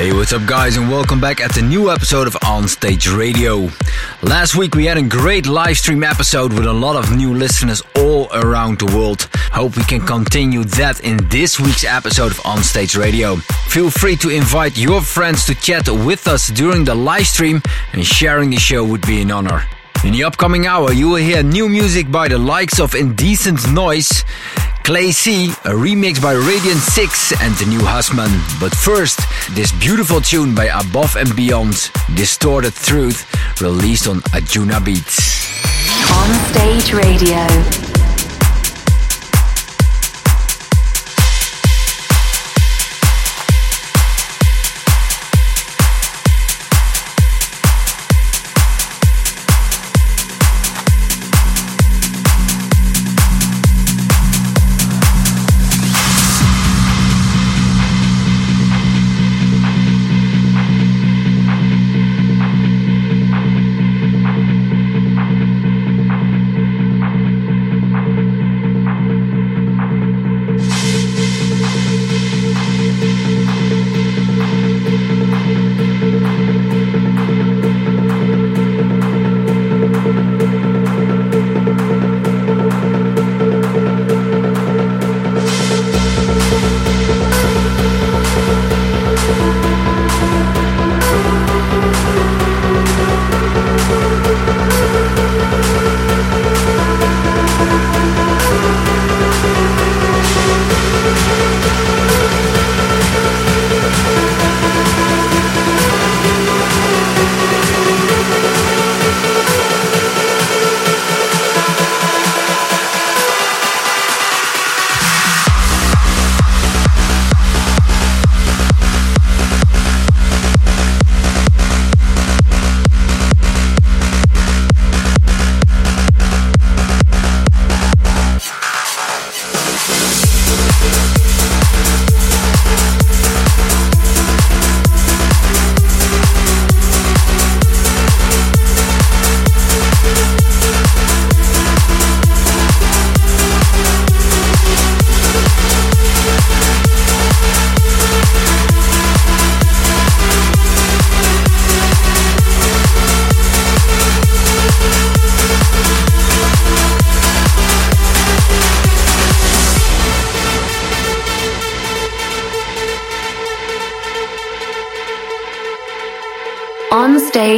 Hey, what's up, guys, and welcome back at the new episode of Onstage Radio. Last week we had a great live stream episode with a lot of new listeners all around the world. Hope we can continue that in this week's episode of Onstage Radio. Feel free to invite your friends to chat with us during the live stream, and sharing the show would be an honor. In the upcoming hour, you will hear new music by the likes of Indecent Noise. Clay C, a remix by Radiant 6 and the new Husman. But first, this beautiful tune by Above and Beyond, Distorted Truth, released on Anjunabeats. On Stage Radio.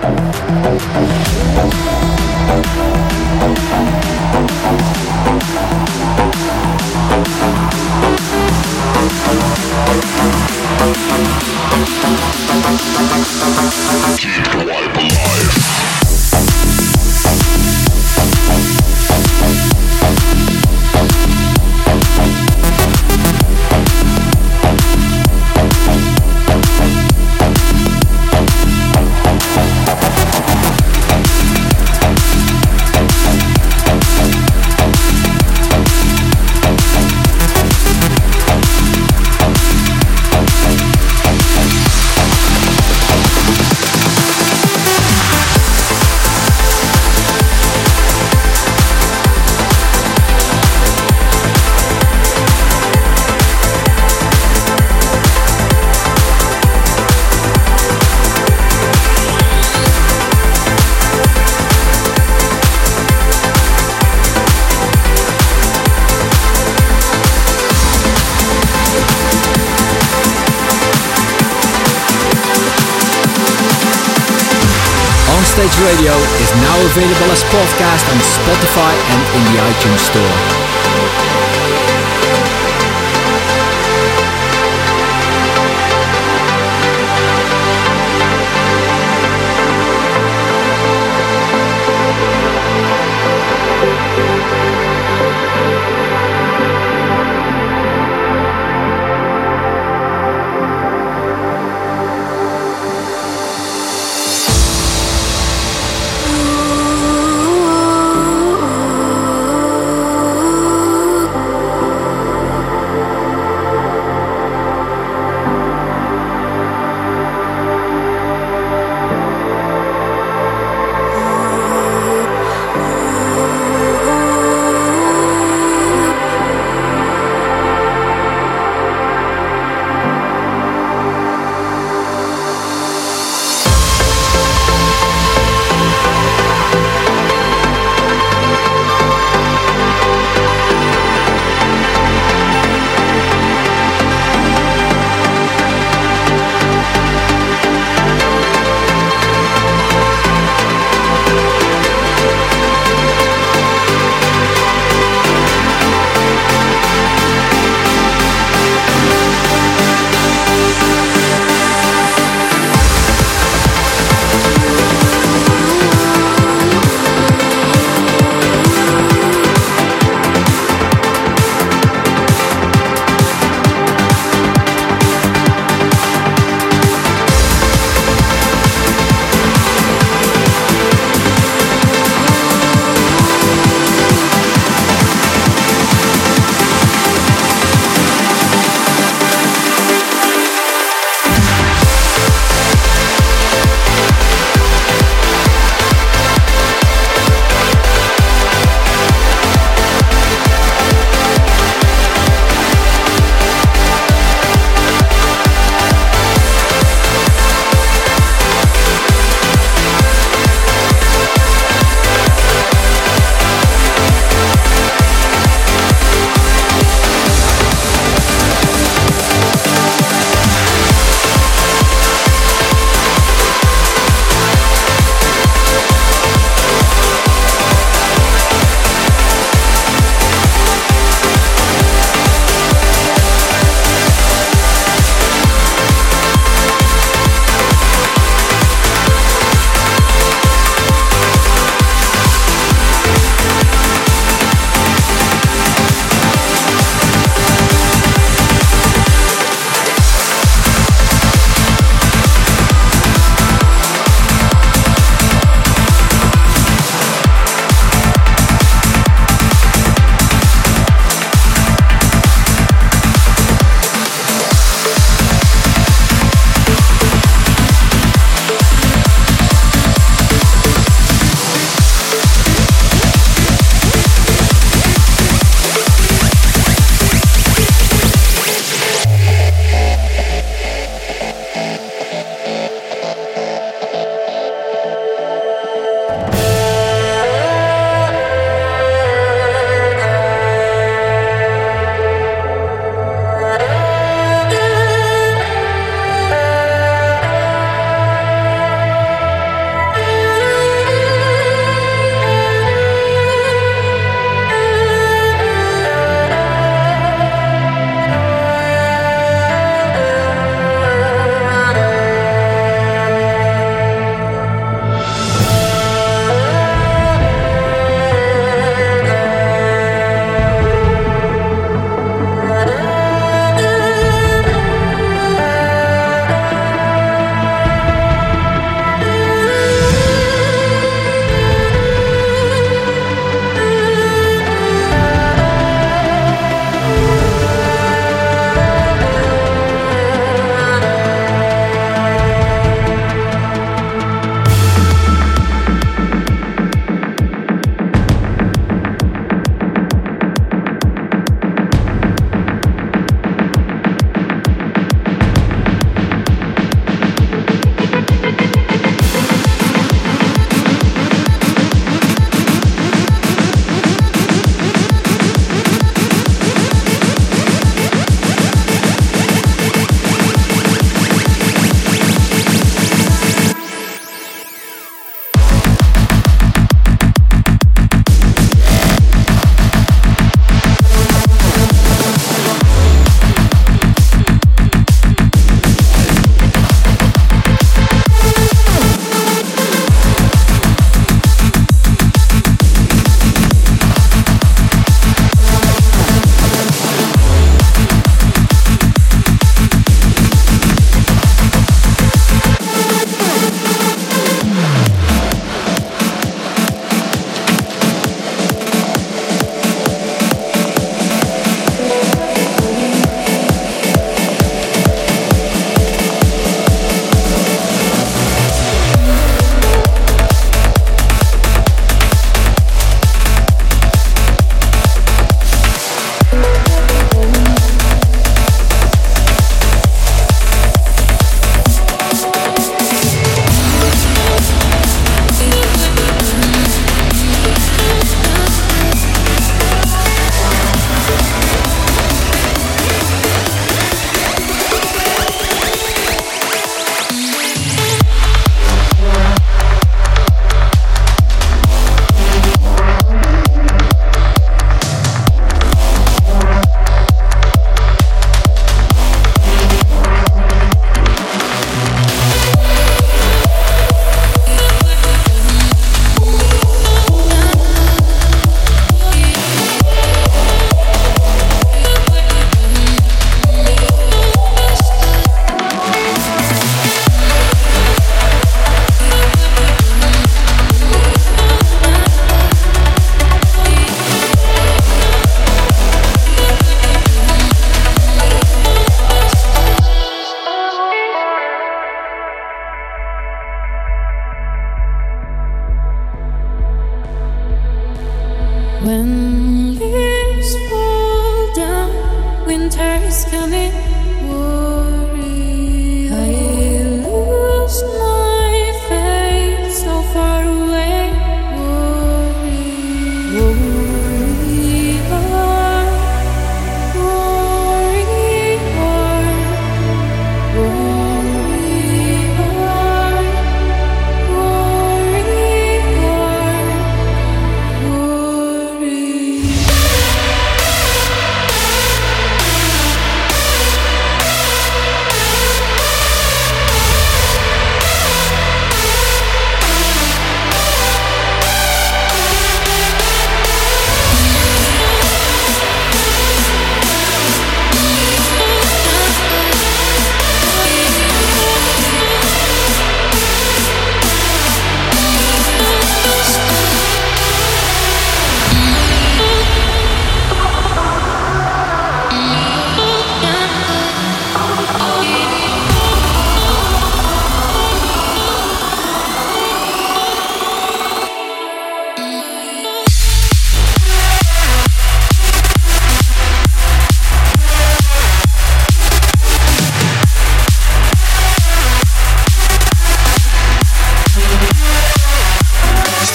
Keep the wipe alive. Radio is now available as podcast on Spotify and in the iTunes Store.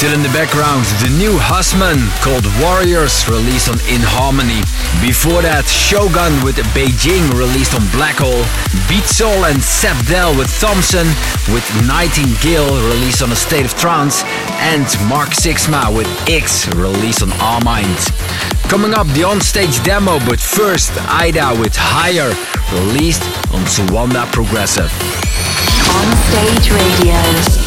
Background, the new Husman called Warriors released on Inharmony. Before that, Shogun with Beijing released on Black Hole. Beat Soul and Seb Dell with Thompson with Nightingale released on A State of Trance. And Mark Sixma with X released on Our Minds. Coming up, the on-stage demo, but first, Ida with Higher released on Suanda Progressive. On Stage Radio.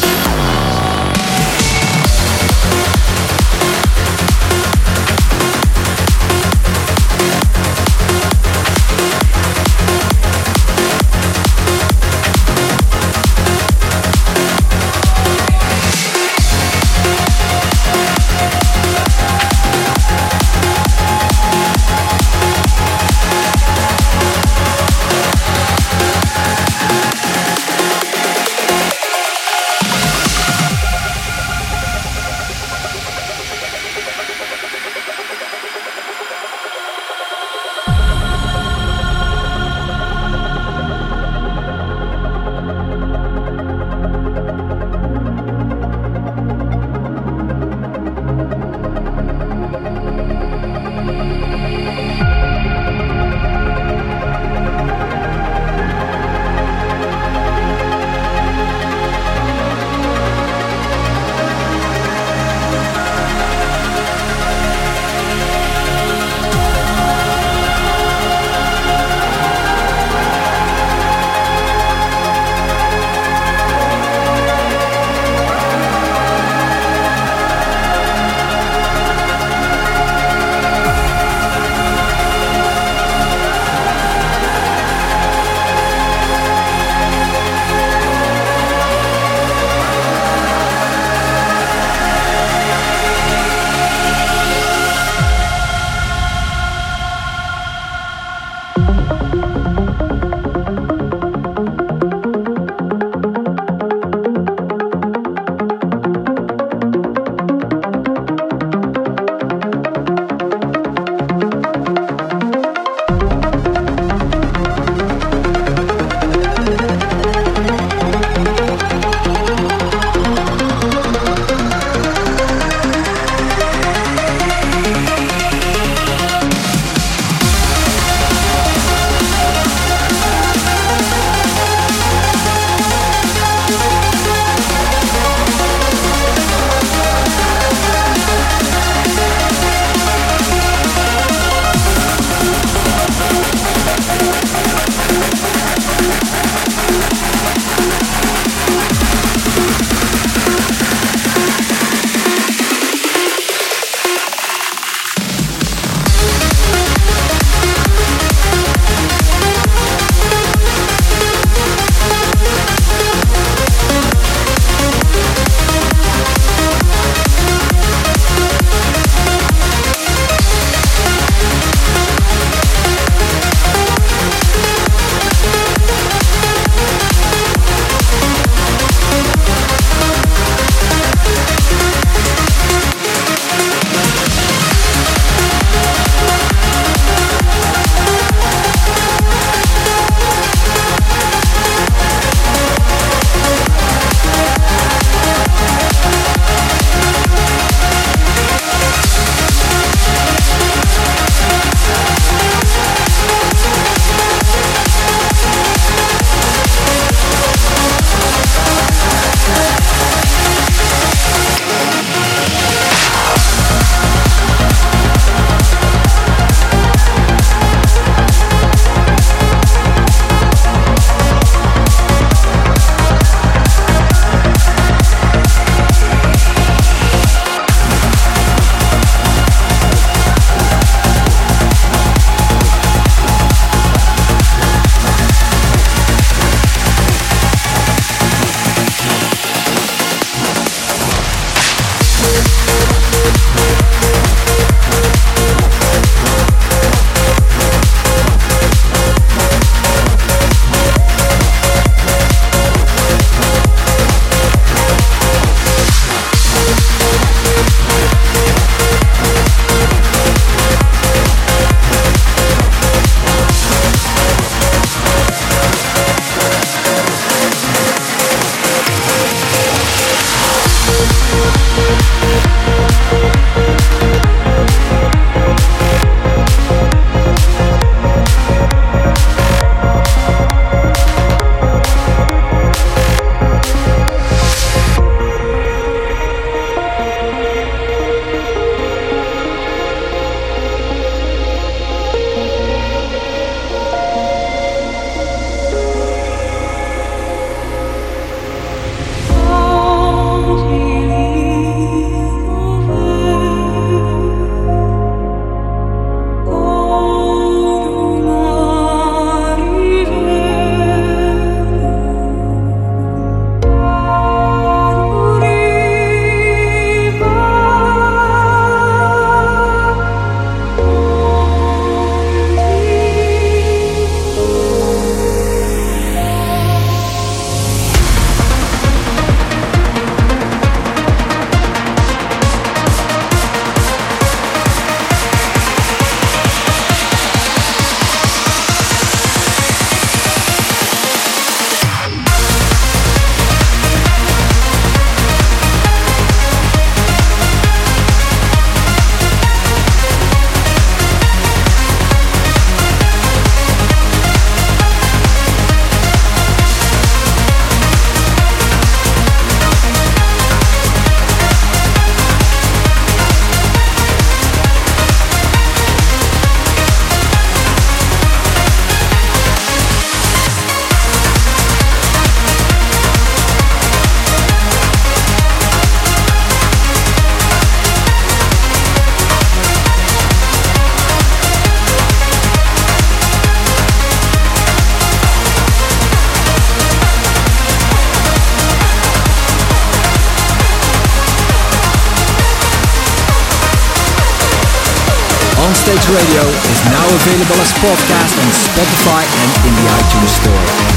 Spotify and in the iTunes Store.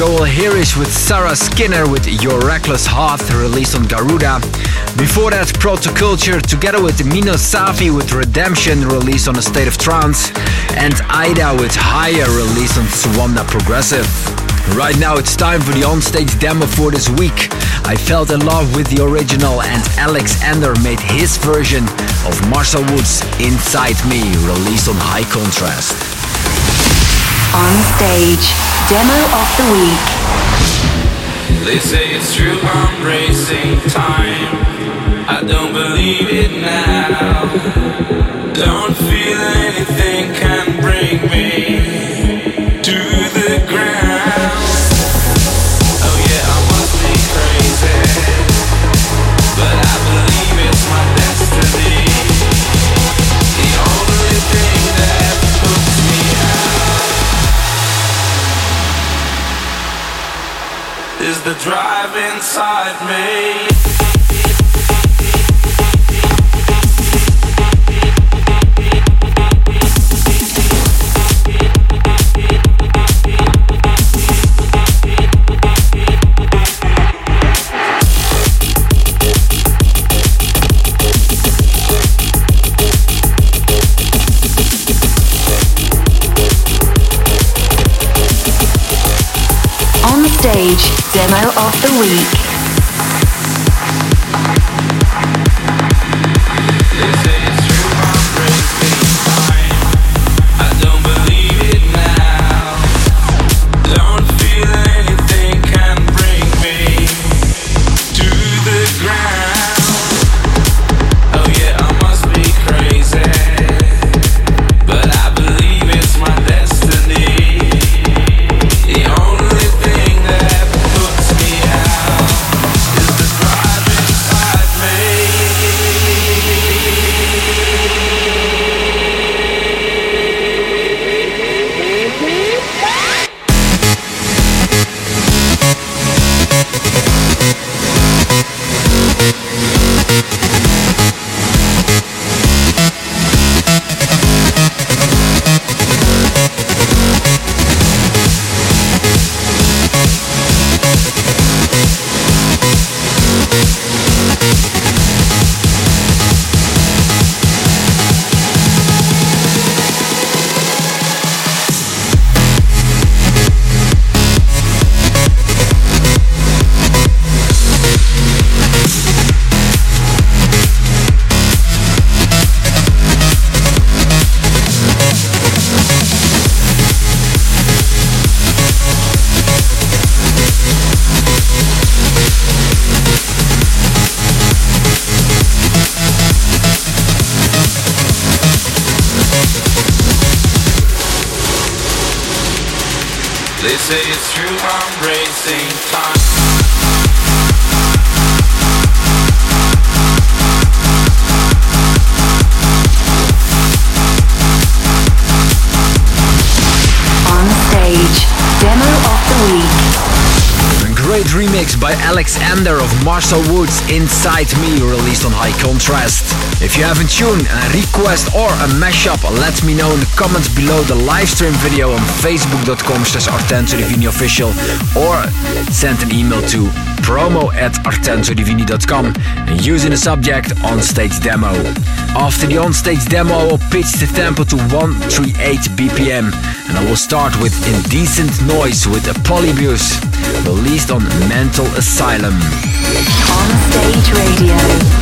Joel Hirish with Sarah Skinner with Your Reckless Heart, released on Garuda. Before that, Protoculture together with Mino Safi with Redemption, released on A State of Trance, and Ida with Higher, released on Suanda Progressive. Right now, it's time for the onstage demo for this week. I felt in love with the original, and Alex Ender made his version of Marcel Woods' Inside Me, released on High Contrast. On stage. Demo of the Week. They say it's true, I'm racing time. I don't believe it now. Don't feel anything can bring me Demo of the Week. Alex Ender of Marcel Woods Inside Me released on High Contrast. If you have a tune, a request or a mashup, let me know in the comments below the livestream video on facebook.com slash official or send an email to promo at artenzodivini.com and using the subject on stage demo. After the on stage demo, I will pitch the tempo to 138 BPM and I will start with Indecent Noise with a Polybus released on Mental Asylum. On Stage Radio.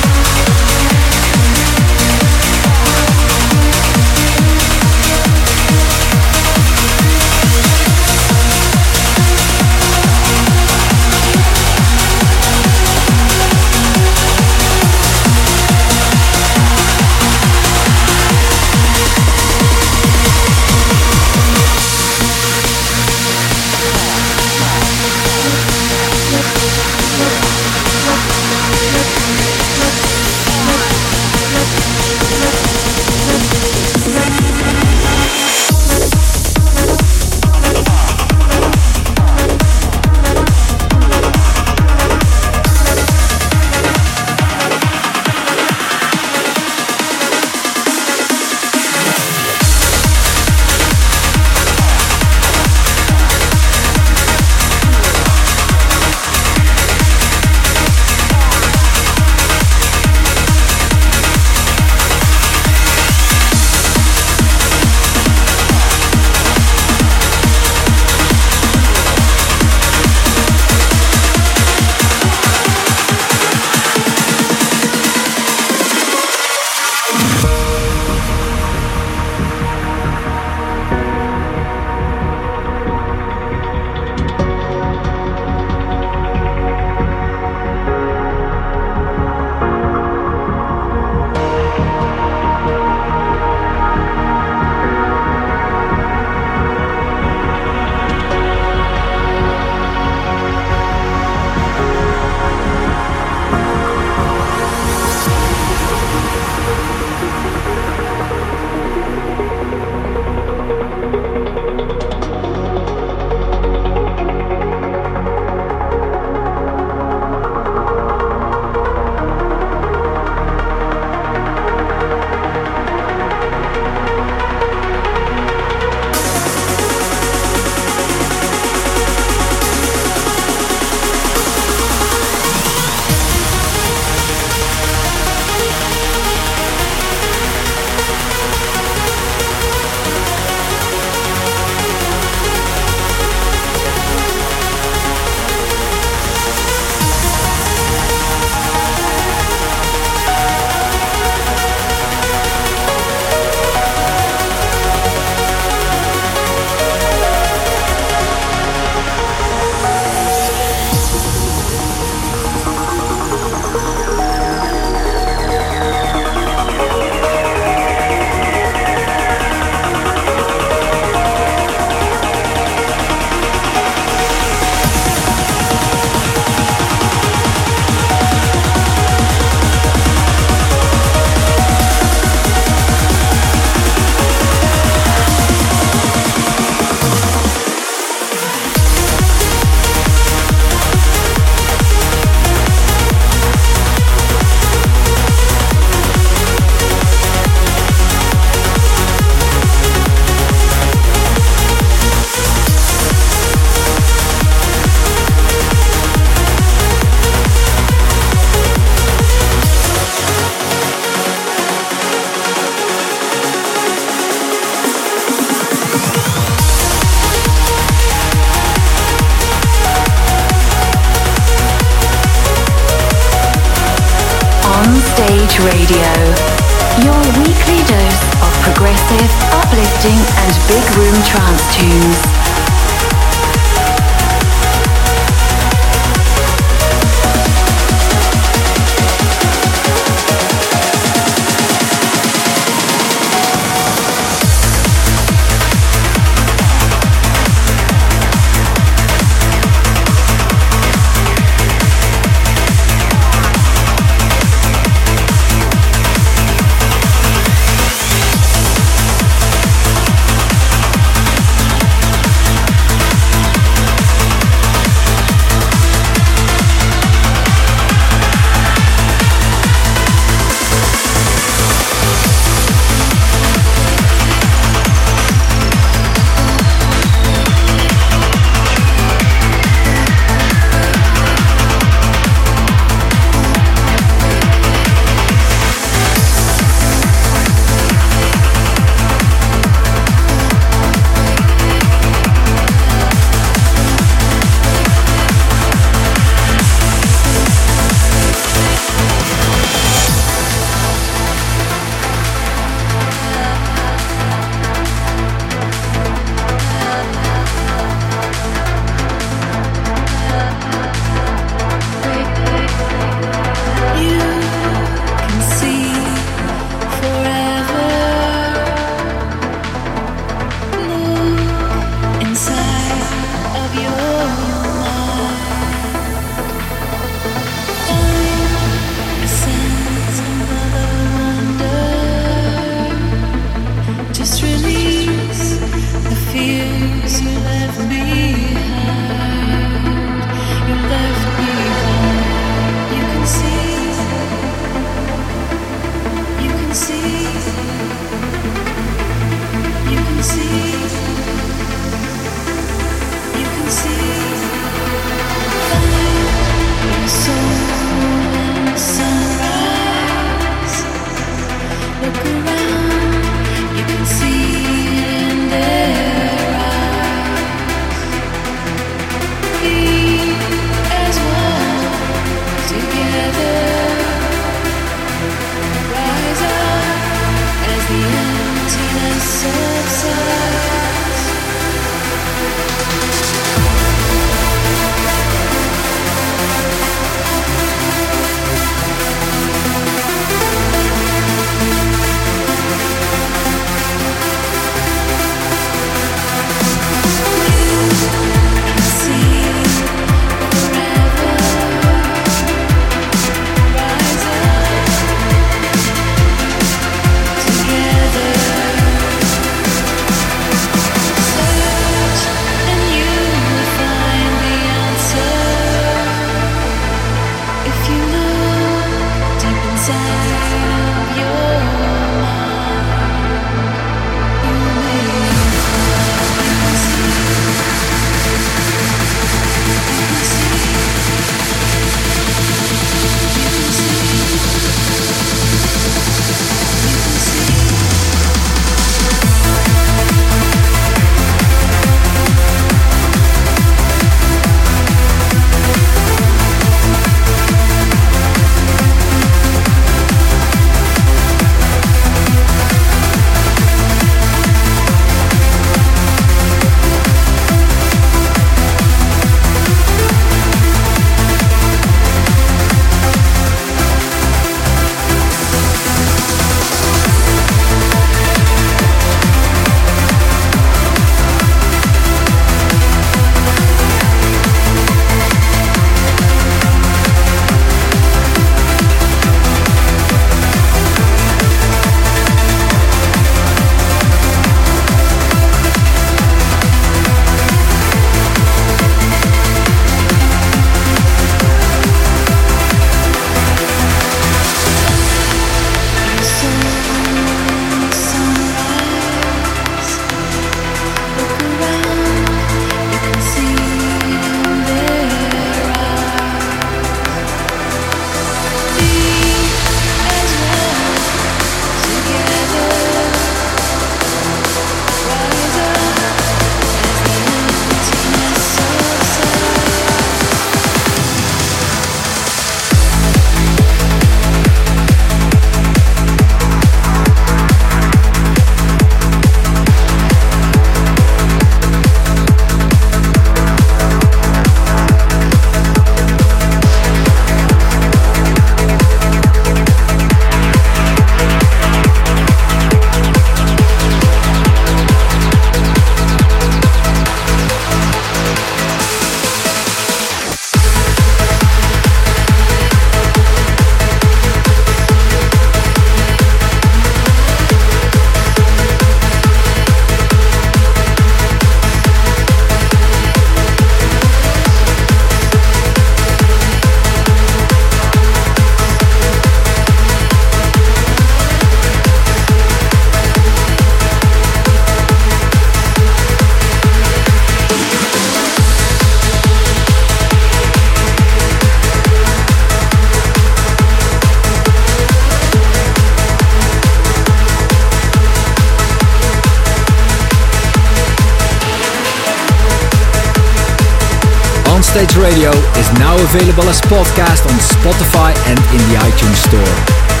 Now available as podcast on Spotify and in the iTunes Store.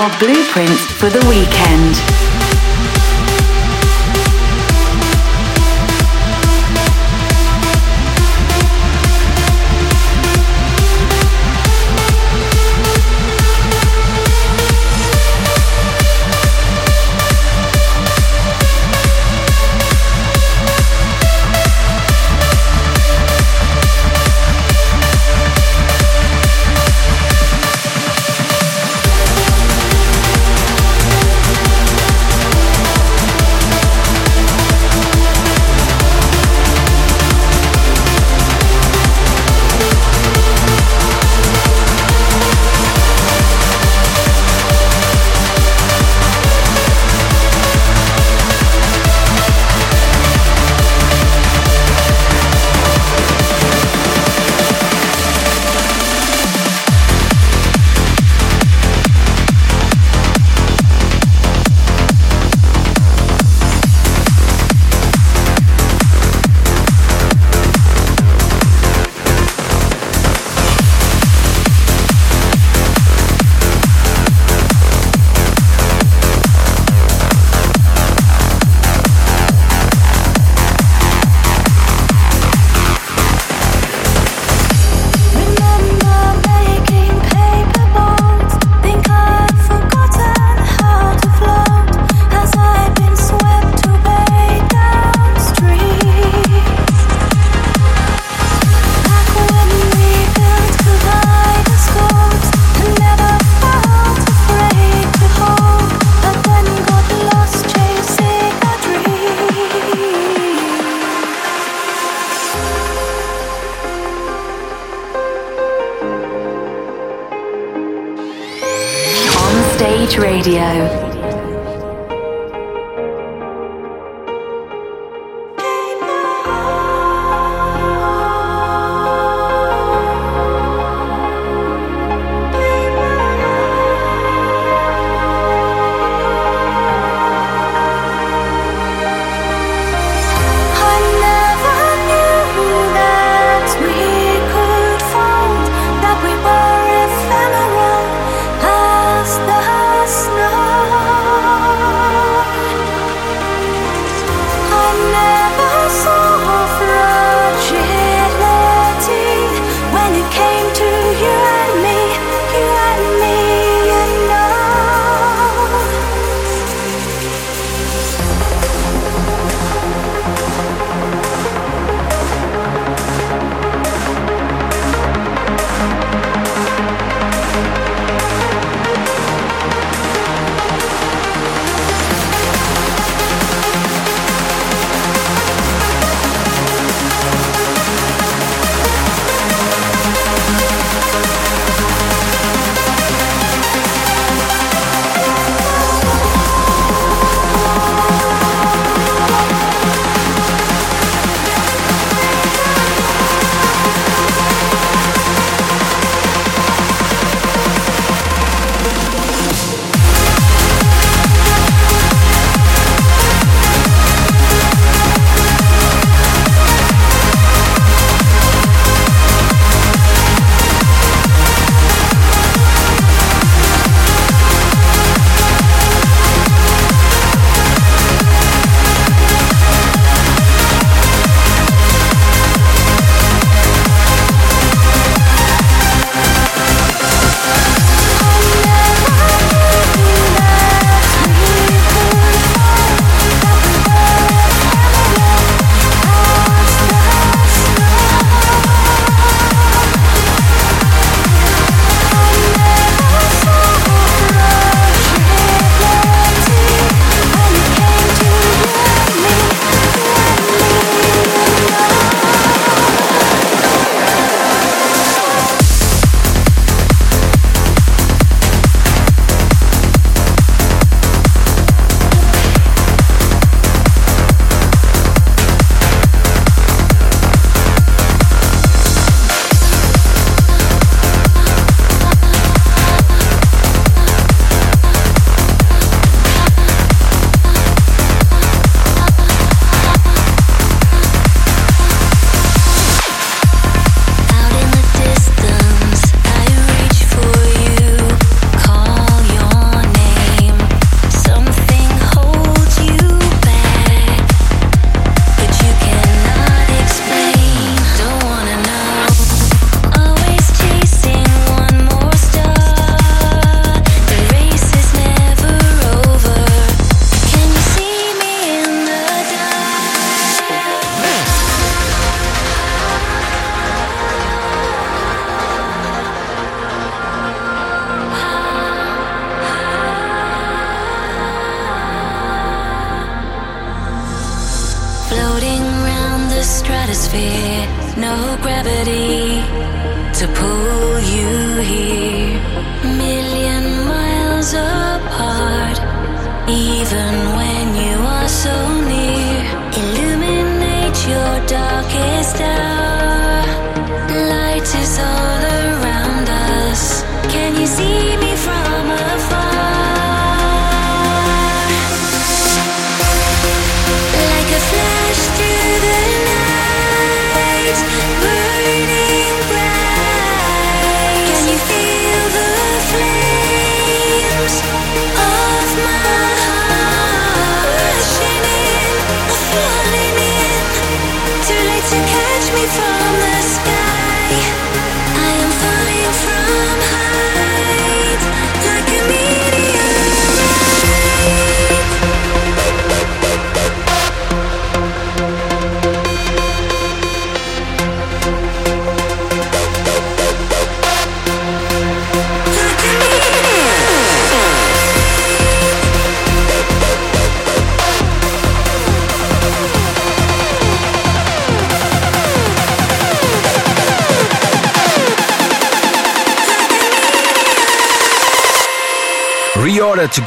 Your blueprint for the weekend.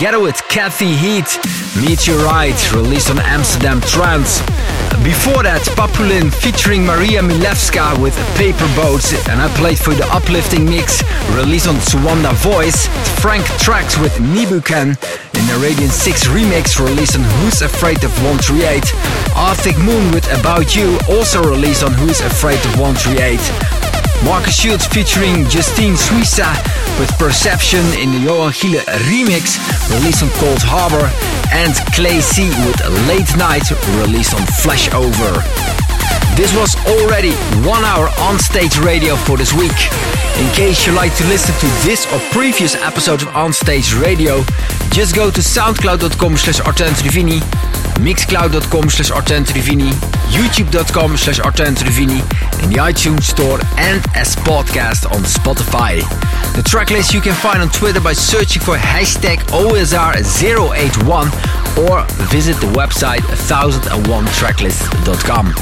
Together with Kathy Heat, Meteorite, released on Amsterdam Trance. Before that, Papulin featuring Maria Milewska with Paper Boats, and I played for the uplifting mix released on Suanda Voice, Frank Tracks with Nibuken, in the Radiant 6 remix released on Who's Afraid of 138, Arctic Moon with About You, also released on Who's Afraid of 138. Markus Schulz featuring Justine Suissa with Perception in the Johan Gielen remix released on Coldharbour and Clay C with Late Night released on Flashover. This was already one hour on stage radio for this week. In case you like to listen to this or previous episodes of On Stage Radio, just go to soundcloud.com slash mixcloud.com slash youtube.com slash in the iTunes Store and as podcast on Spotify. The tracklist you can find on Twitter by searching for hashtag OSR081 or visit the website 1001tracklist.com.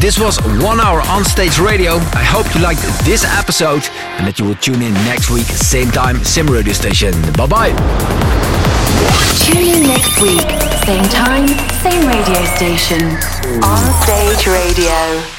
This was one hour on stage radio. I hope you liked this episode and that you will tune in next week, same time, same radio station. Bye bye. Tune in next week, same time, same radio station. On stage radio.